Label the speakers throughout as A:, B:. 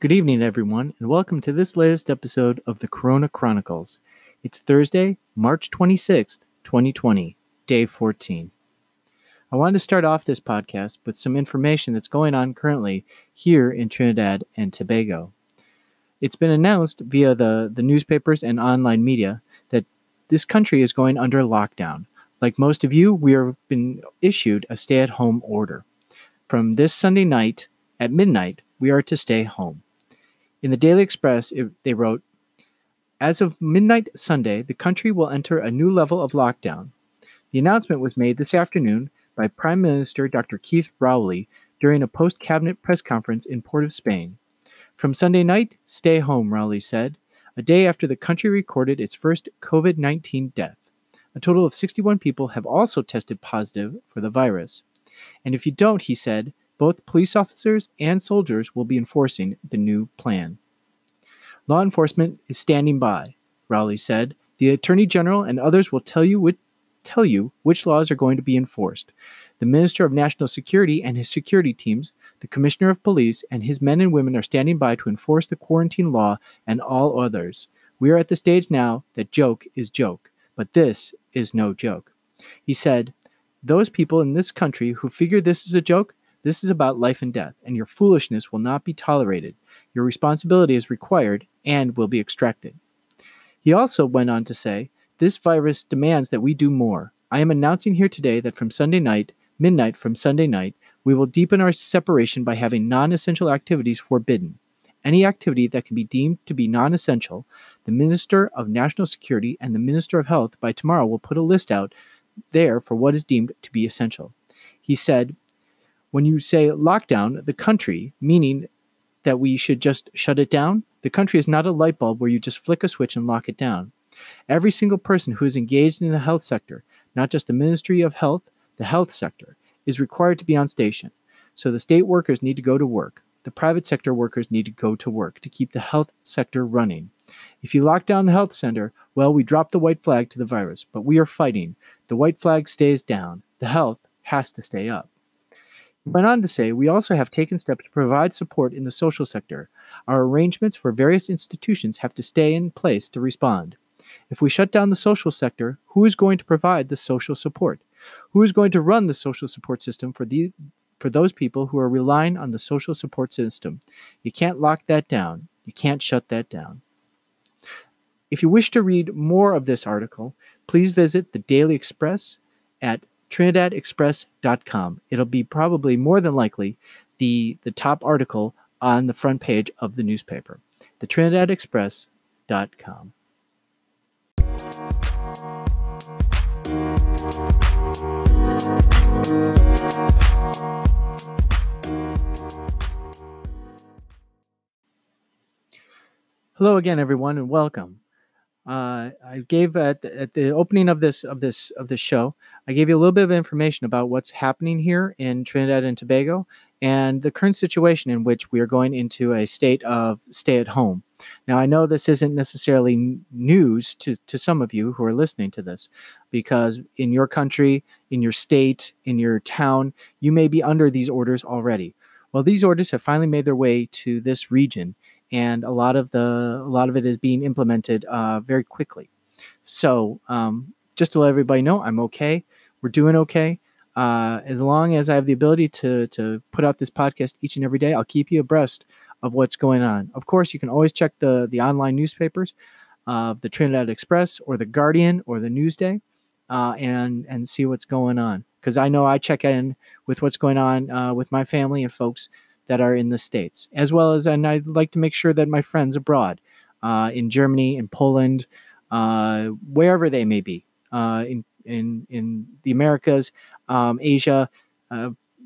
A: Good evening, everyone, and welcome to this latest episode of the Corona Chronicles. It's Thursday, March 26th, 2020, day 14. I wanted to start off this podcast with some information that's going on currently here in Trinidad and Tobago. It's been announced via the, the newspapers and online media that this country is going under lockdown. Like most of you, we have been issued a stay at home order. From this Sunday night at midnight, we are to stay home. In the Daily Express, it, they wrote, As of midnight Sunday, the country will enter a new level of lockdown. The announcement was made this afternoon by Prime Minister Dr. Keith Rowley during a post cabinet press conference in Port of Spain. From Sunday night, stay home, Rowley said, a day after the country recorded its first COVID 19 death. A total of 61 people have also tested positive for the virus. And if you don't, he said, both police officers and soldiers will be enforcing the new plan. Law enforcement is standing by, Rowley said. The Attorney General and others will tell you which, tell you which laws are going to be enforced. The Minister of National Security and his security teams the Commissioner of Police and his men and women are standing by to enforce the quarantine law and all others. We are at the stage now that joke is joke, but this is no joke. He said, Those people in this country who figure this is a joke, this is about life and death, and your foolishness will not be tolerated. Your responsibility is required and will be extracted. He also went on to say, This virus demands that we do more. I am announcing here today that from Sunday night, midnight from Sunday night, we will deepen our separation by having non essential activities forbidden. Any activity that can be deemed to be non essential, the Minister of National Security and the Minister of Health by tomorrow will put a list out there for what is deemed to be essential. He said, when you say lockdown, the country, meaning that we should just shut it down, the country is not a light bulb where you just flick a switch and lock it down. Every single person who is engaged in the health sector, not just the Ministry of Health, the health sector, is required to be on station. So the state workers need to go to work. The private sector workers need to go to work to keep the health sector running. If you lock down the health center, well, we drop the white flag to the virus, but we are fighting. The white flag stays down. The health has to stay up. Went on to say, We also have taken steps to provide support in the social sector. Our arrangements for various institutions have to stay in place to respond. If we shut down the social sector, who is going to provide the social support? Who is going to run the social support system for the for those people who are relying on the social support system? You can't lock that down. You can't shut that down. If you wish to read more of this article, please visit the Daily Express at trinidadexpress.com. It'll be probably more than likely the, the top article on the front page of the newspaper. The trinidadexpress.com. Hello again, everyone, and welcome. Uh, I gave at the, at the opening of this of this of this show, I gave you a little bit of information about what's happening here in Trinidad and Tobago and the current situation in which we are going into a state of stay at home. Now, I know this isn't necessarily news to, to some of you who are listening to this, because in your country, in your state, in your town, you may be under these orders already. Well, these orders have finally made their way to this region, and a lot of the a lot of it is being implemented uh, very quickly. So, um, just to let everybody know, I'm okay. We're doing okay. Uh, as long as I have the ability to to put out this podcast each and every day, I'll keep you abreast of what's going on. Of course, you can always check the the online newspapers of the Trinidad Express or the Guardian or the Newsday, uh, and and see what's going on. Because I know I check in with what's going on uh, with my family and folks that are in the states, as well as and I'd like to make sure that my friends abroad, uh, in Germany, in Poland, uh, wherever they may be, uh, in in in the Americas, um, Asia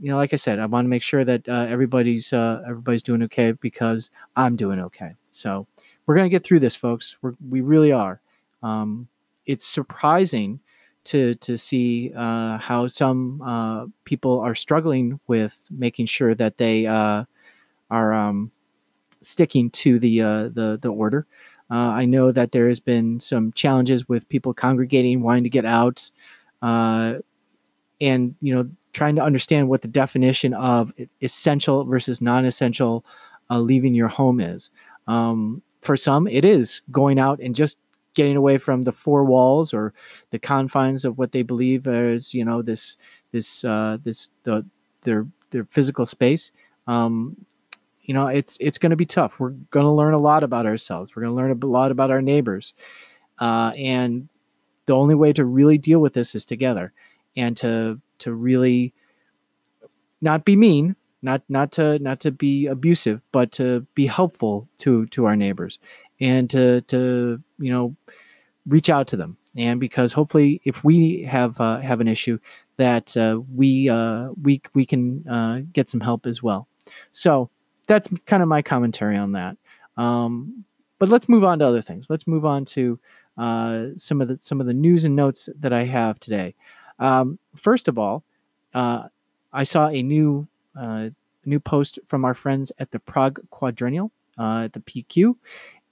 A: you know, like I said, I want to make sure that uh, everybody's uh, everybody's doing okay because I'm doing okay. So we're gonna get through this, folks. We're, we really are. Um, it's surprising to to see uh, how some uh, people are struggling with making sure that they uh, are um, sticking to the uh, the the order. I know that there has been some challenges with people congregating, wanting to get out, and you know trying to understand what the definition of essential versus non-essential uh, leaving your home is. Um, for some, it is going out and just getting away from the four walls or the confines of what they believe is, you know, this this uh, this the their their physical space. Um, you know, it's it's going to be tough. We're going to learn a lot about ourselves. We're going to learn a lot about our neighbors, uh, and the only way to really deal with this is together, and to to really not be mean, not not to not to be abusive, but to be helpful to to our neighbors, and to to you know reach out to them. And because hopefully, if we have uh, have an issue, that uh, we uh, we we can uh, get some help as well. So that's kind of my commentary on that. Um, but let's move on to other things. Let's move on to uh, some of the some of the news and notes that I have today. Um, first of all, uh, I saw a new new post from our friends at the Prague Quadrennial at the PQ,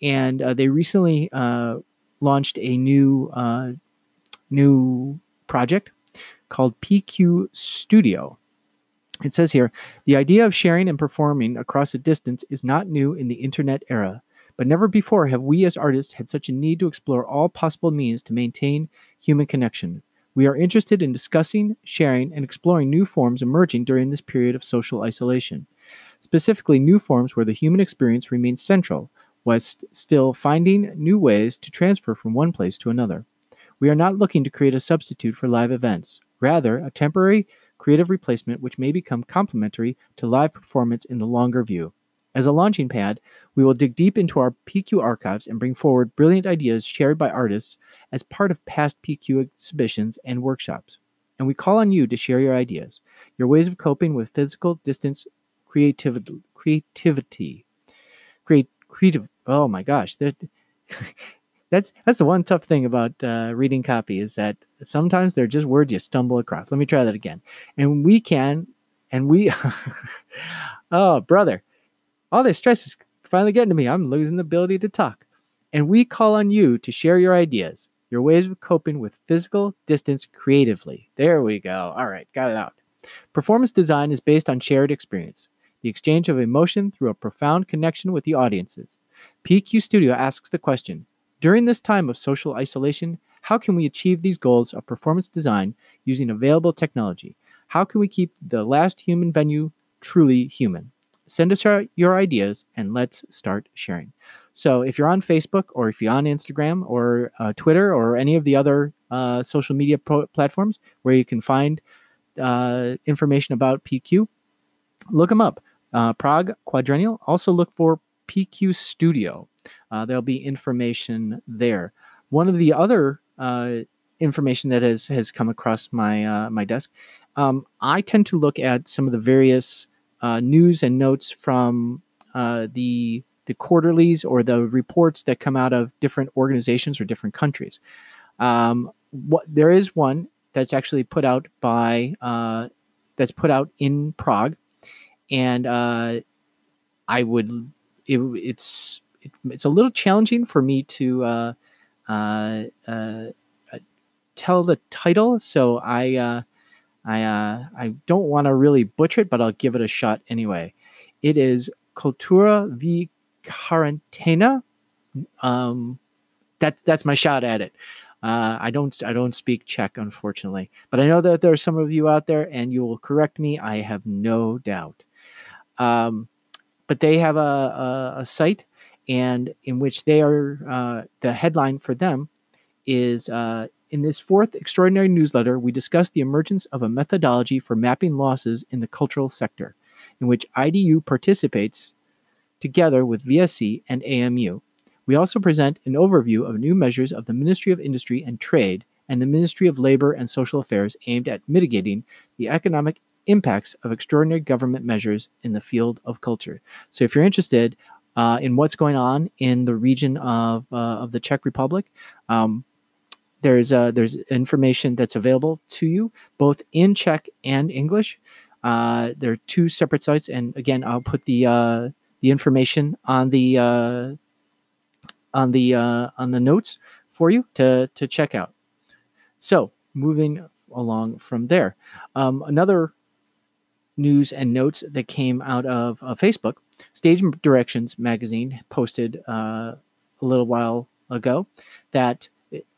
A: and uh, they recently uh, launched a new new project called PQ Studio. It says here the idea of sharing and performing across a distance is not new in the internet era, but never before have we as artists had such a need to explore all possible means to maintain human connection. We are interested in discussing, sharing, and exploring new forms emerging during this period of social isolation, specifically new forms where the human experience remains central, whilst still finding new ways to transfer from one place to another. We are not looking to create a substitute for live events, rather, a temporary creative replacement which may become complementary to live performance in the longer view. As a launching pad, we will dig deep into our PQ archives and bring forward brilliant ideas shared by artists as part of past PQ exhibitions and workshops. And we call on you to share your ideas, your ways of coping with physical distance creativity. Creativity. Create, creative. Oh my gosh. That, that's that's the one tough thing about uh, reading copy is that sometimes they're just words you stumble across. Let me try that again. And we can, and we, oh brother, all this stress is finally getting to me. I'm losing the ability to talk. And we call on you to share your ideas, your ways of coping with physical distance creatively. There we go. All right, got it out. Performance design is based on shared experience, the exchange of emotion through a profound connection with the audiences. PQ Studio asks the question during this time of social isolation, how can we achieve these goals of performance design using available technology? How can we keep the last human venue truly human? Send us your ideas and let's start sharing. So, if you're on Facebook or if you're on Instagram or uh, Twitter or any of the other uh, social media pro- platforms where you can find uh, information about PQ, look them up. Uh, Prague Quadrennial. Also, look for PQ Studio. Uh, there'll be information there. One of the other uh, information that has has come across my uh, my desk, um, I tend to look at some of the various uh, news and notes from uh, the the quarterlies or the reports that come out of different organizations or different countries. Um, what there is one that's actually put out by that's put out in Prague, and I would it, it's it, it's a little challenging for me to uh, uh, uh, tell the title, so I uh, I uh, I don't want to really butcher it, but I'll give it a shot anyway. It is Cultura v Quarantena. Um, that that's my shot at it. Uh, I don't I don't speak Czech, unfortunately, but I know that there are some of you out there, and you will correct me. I have no doubt. Um, but they have a, a, a site and in which they are uh, the headline for them is uh, in this fourth extraordinary newsletter we discuss the emergence of a methodology for mapping losses in the cultural sector in which idu participates together with vsc and amu we also present an overview of new measures of the ministry of industry and trade and the ministry of labor and social affairs aimed at mitigating the economic impacts of extraordinary government measures in the field of culture so if you're interested uh, in what's going on in the region of uh, of the Czech Republic. Um, there's uh, there's information that's available to you both in Czech and English. Uh, there are two separate sites, and again, I'll put the uh, the information on the uh, on the on the notes for you to to check out. So moving along from there, um, another news and notes that came out of uh, Facebook. Stage Directions magazine posted uh, a little while ago that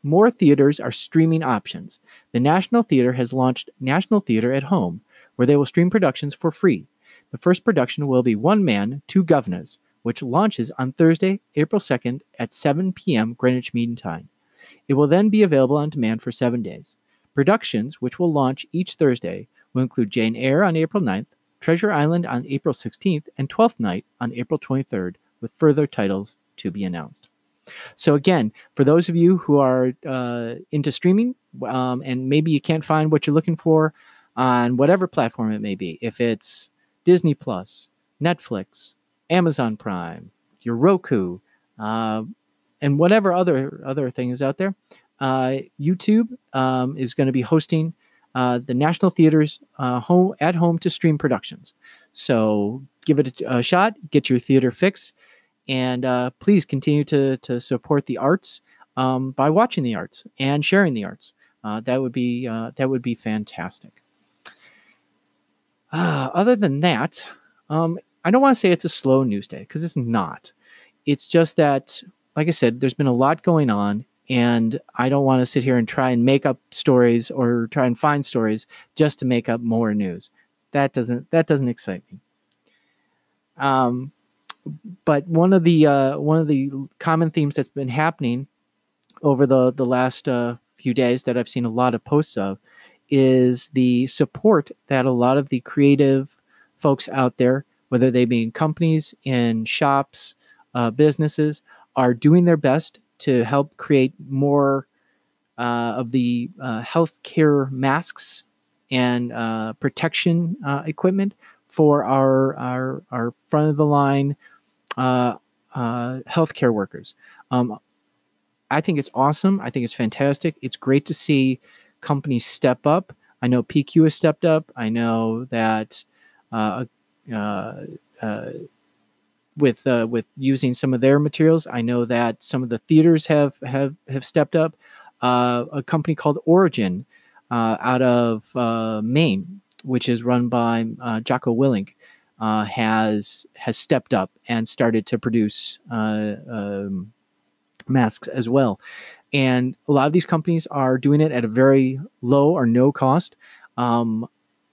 A: more theaters are streaming options. The National Theater has launched National Theater at Home, where they will stream productions for free. The first production will be One Man, Two Guvnors, which launches on Thursday, April 2nd at 7 p.m. Greenwich Mean Time. It will then be available on demand for seven days. Productions, which will launch each Thursday, will include Jane Eyre on April 9th, Treasure Island on April 16th, and Twelfth Night on April 23rd, with further titles to be announced. So, again, for those of you who are uh, into streaming um, and maybe you can't find what you're looking for on whatever platform it may be, if it's Disney Plus, Netflix, Amazon Prime, your Roku, uh, and whatever other other thing is out there, uh, YouTube um, is going to be hosting uh, the National Theater's uh, home at home to stream productions. So give it a, a shot, get your theater fix, and uh, please continue to to support the arts um, by watching the arts and sharing the arts. Uh, that would be uh, that would be fantastic. other than that, um, I don't want to say it's a slow news day because it's not. It's just that, like I said, there's been a lot going on and I don't want to sit here and try and make up stories or try and find stories just to make up more news. That doesn't that doesn't excite me. Um, but one of the uh, one of the common themes that's been happening over the the last uh, few days that I've seen a lot of posts of is the support that a lot of the creative folks out there, whether they be in companies, in shops, uh, businesses, are doing their best to help create more uh, of the uh, healthcare masks and uh, protection uh, equipment for our, our, our front of the line uh, uh, healthcare workers. Um, I think it's awesome. I think it's fantastic. It's great to see companies step up. I know PQ has stepped up. I know that uh, uh, uh, with uh, with using some of their materials. I know that some of the theaters have have have stepped up. Uh, a company called Origin uh, out of uh, Maine, which is run by uh, Jocko Willink, uh, has has stepped up and started to produce um, masks as well. And a lot of these companies are doing it at a very low or no cost. Um,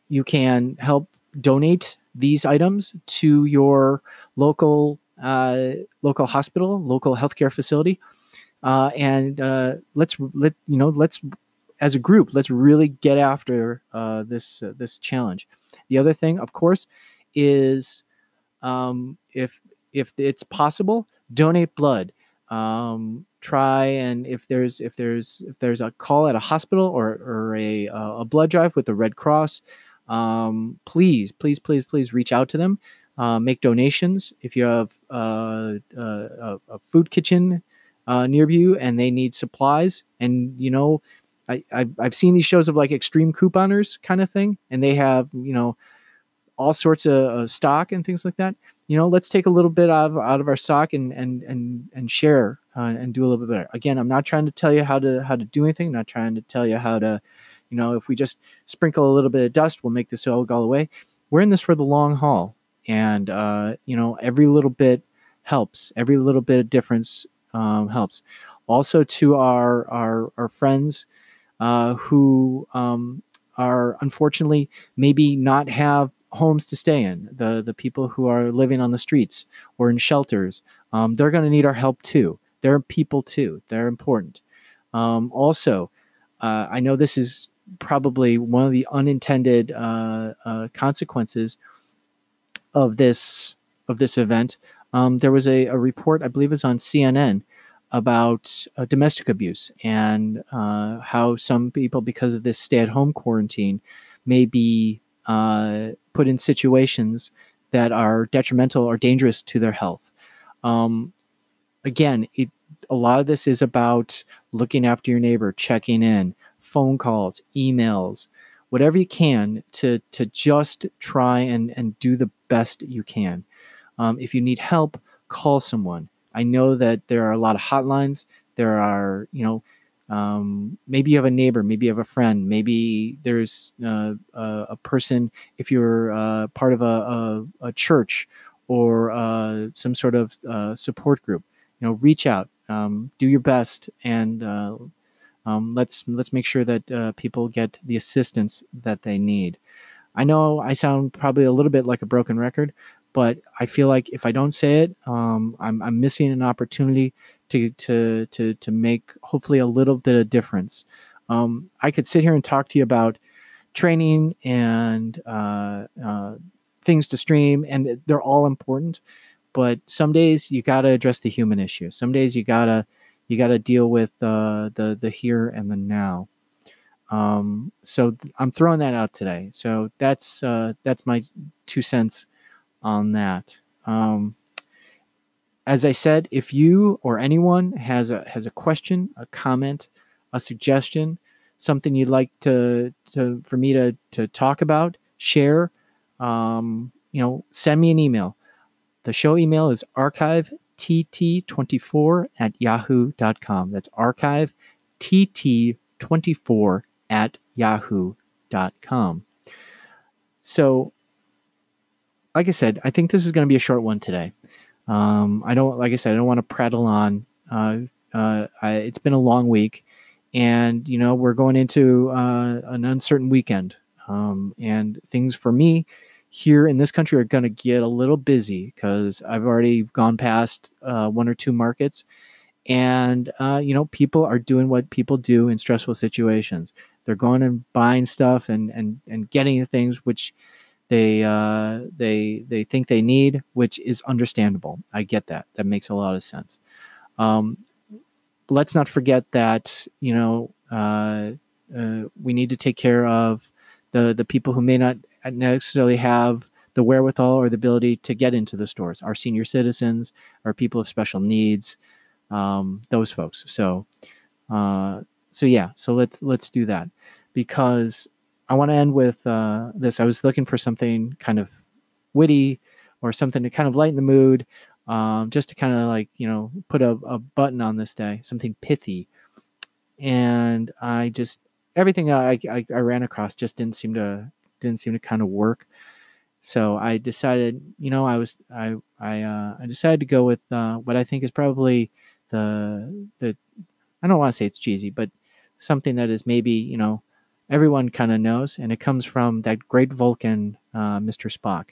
A: you can help donate these items to your local uh, local hospital, local healthcare facility, uh, and uh, let's let you know let's as a group let's really get after uh, this uh, this challenge. The other thing, of course, is um, if if it's possible, donate blood. Um, try and if there's if there's if there's a call at a hospital or or a a blood drive with the Red Cross um, please, please, please, please reach out to them. Uh, make donations. If you have uh, uh, a food kitchen uh, near you and they need supplies, and you know, I, I've, I've seen these shows of like extreme couponers kind of thing, and they have you know all sorts of stock and things like that. You know, let's take a little bit out of, out of our stock and and and and share uh, and do a little bit better. Again, I'm not trying to tell you how to how to do anything. I'm not trying to tell you how to you know, if we just sprinkle a little bit of dust, we'll make this all go away. We're in this for the long haul, and uh, you know, every little bit helps. Every little bit of difference um, helps. Also, to our our our friends uh, who um, are unfortunately maybe not have homes to stay in. The the people who are living on the streets or in shelters, um, they're going to need our help too. They're people too. They're important. Um, also, uh, I know this is probably one of the unintended uh, uh, consequences of this of this event. Um, there was a, a, report, I believe, it was on CNN about uh, domestic abuse and uh, how some people, because of this stay-at-home quarantine, may be uh, put in situations that are detrimental or dangerous to their health. Um, again, it, a lot of this is about looking after your neighbor, checking in, phone calls, emails, whatever you can to to just try and and do the best you can. Um, if you need help, call someone. I know that there are a lot of hotlines. There are you know Um, maybe you have a neighbor, maybe you have a friend, maybe there's uh, a, a, person, if you're uh, part of a, a, a church or uh, some sort of uh, support group, you know, reach out, um, do your best, and uh, um, let's let's make sure that uh, people get the assistance that they need. I know I sound probably a little bit like a broken record, but I feel like if I don't say it, um, I'm, I'm missing an opportunity to, to, to, to make hopefully a little bit of difference. Um, I could sit here and talk to you about training and uh, uh, things to stream, and they're all important. But some days you got to address the human issue. Some days you gotta you gotta deal with uh, the the here and the now. Um, so th- I'm throwing that out today. So that's uh, that's my two cents on that. Um, as I said, if you or anyone has a has a question, a comment, a suggestion, something you'd like to to for me to to talk about, share, um, you know, send me an email. The show email is archive tt24 at yahoo.com. That's archive tt24 at yahoo.com. So, like I said, I think this is going to be a short one today. Um, I don't, like I said, I don't want to prattle on. Uh, uh, I, it's been a long week, and you know we're going into uh, an uncertain weekend, um, and things for me here in this country are going to get a little busy because I've already gone past uh, one or two markets, and uh, you know people are doing what people do in stressful situations. They're going and buying stuff and and and getting the things which they uh, they they think they need, which is understandable. I get that. That makes a lot of sense. Um, let's not forget that you know uh, uh, we need to take care of the the people who may not necessarily have the wherewithal or the ability to get into the stores. Our senior citizens, our people of special needs, um, those folks. So, uh, so yeah. So let's let's do that because I want to end with uh, this. I was looking for something kind of witty or something to kind of lighten the mood, um, just to kind of like you know put a, a button on this day, something pithy. And I just everything I, I, I ran across just didn't seem to didn't seem to kind of work. So I decided, you know, I was I I uh, I decided to go with uh, what I think is probably the the I don't want to say it's cheesy, but something that is maybe you know everyone kind of knows, and it comes from that great Vulcan, uh, Mr. Spock,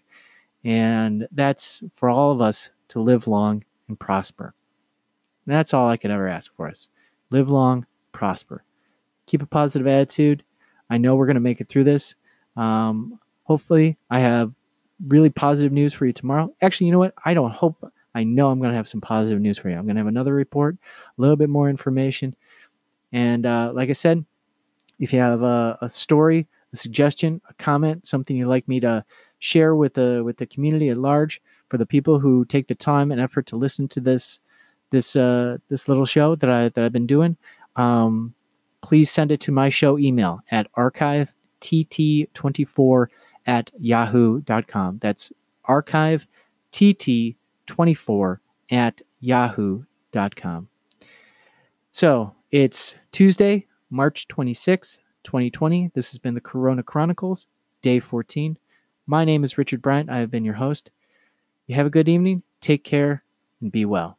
A: and that's for all of us to live long and prosper. And that's all I could ever ask for us: live long, prosper, keep a positive attitude. I know we're going to make it through this. Um, hopefully, I have really positive news for you tomorrow. Actually, you know what? I don't hope. I know I'm going to have some positive news for you. I'm going to have another report, a little bit more information. And uh, like I said, if you have a, a story, a suggestion, a comment, something you'd like me to share with the with the community at large, for the people who take the time and effort to listen to this this uh, this little show that I that I've been doing, um, please send it to my show email at archive tt24 at yahoo.com. That's archive tt24 at yahoo.com. So it's Tuesday, March 26th, 2020. This has been the Corona Chronicles, day 14. My name is Richard Bryant. I have been your host. You have a good evening, take care, and be well.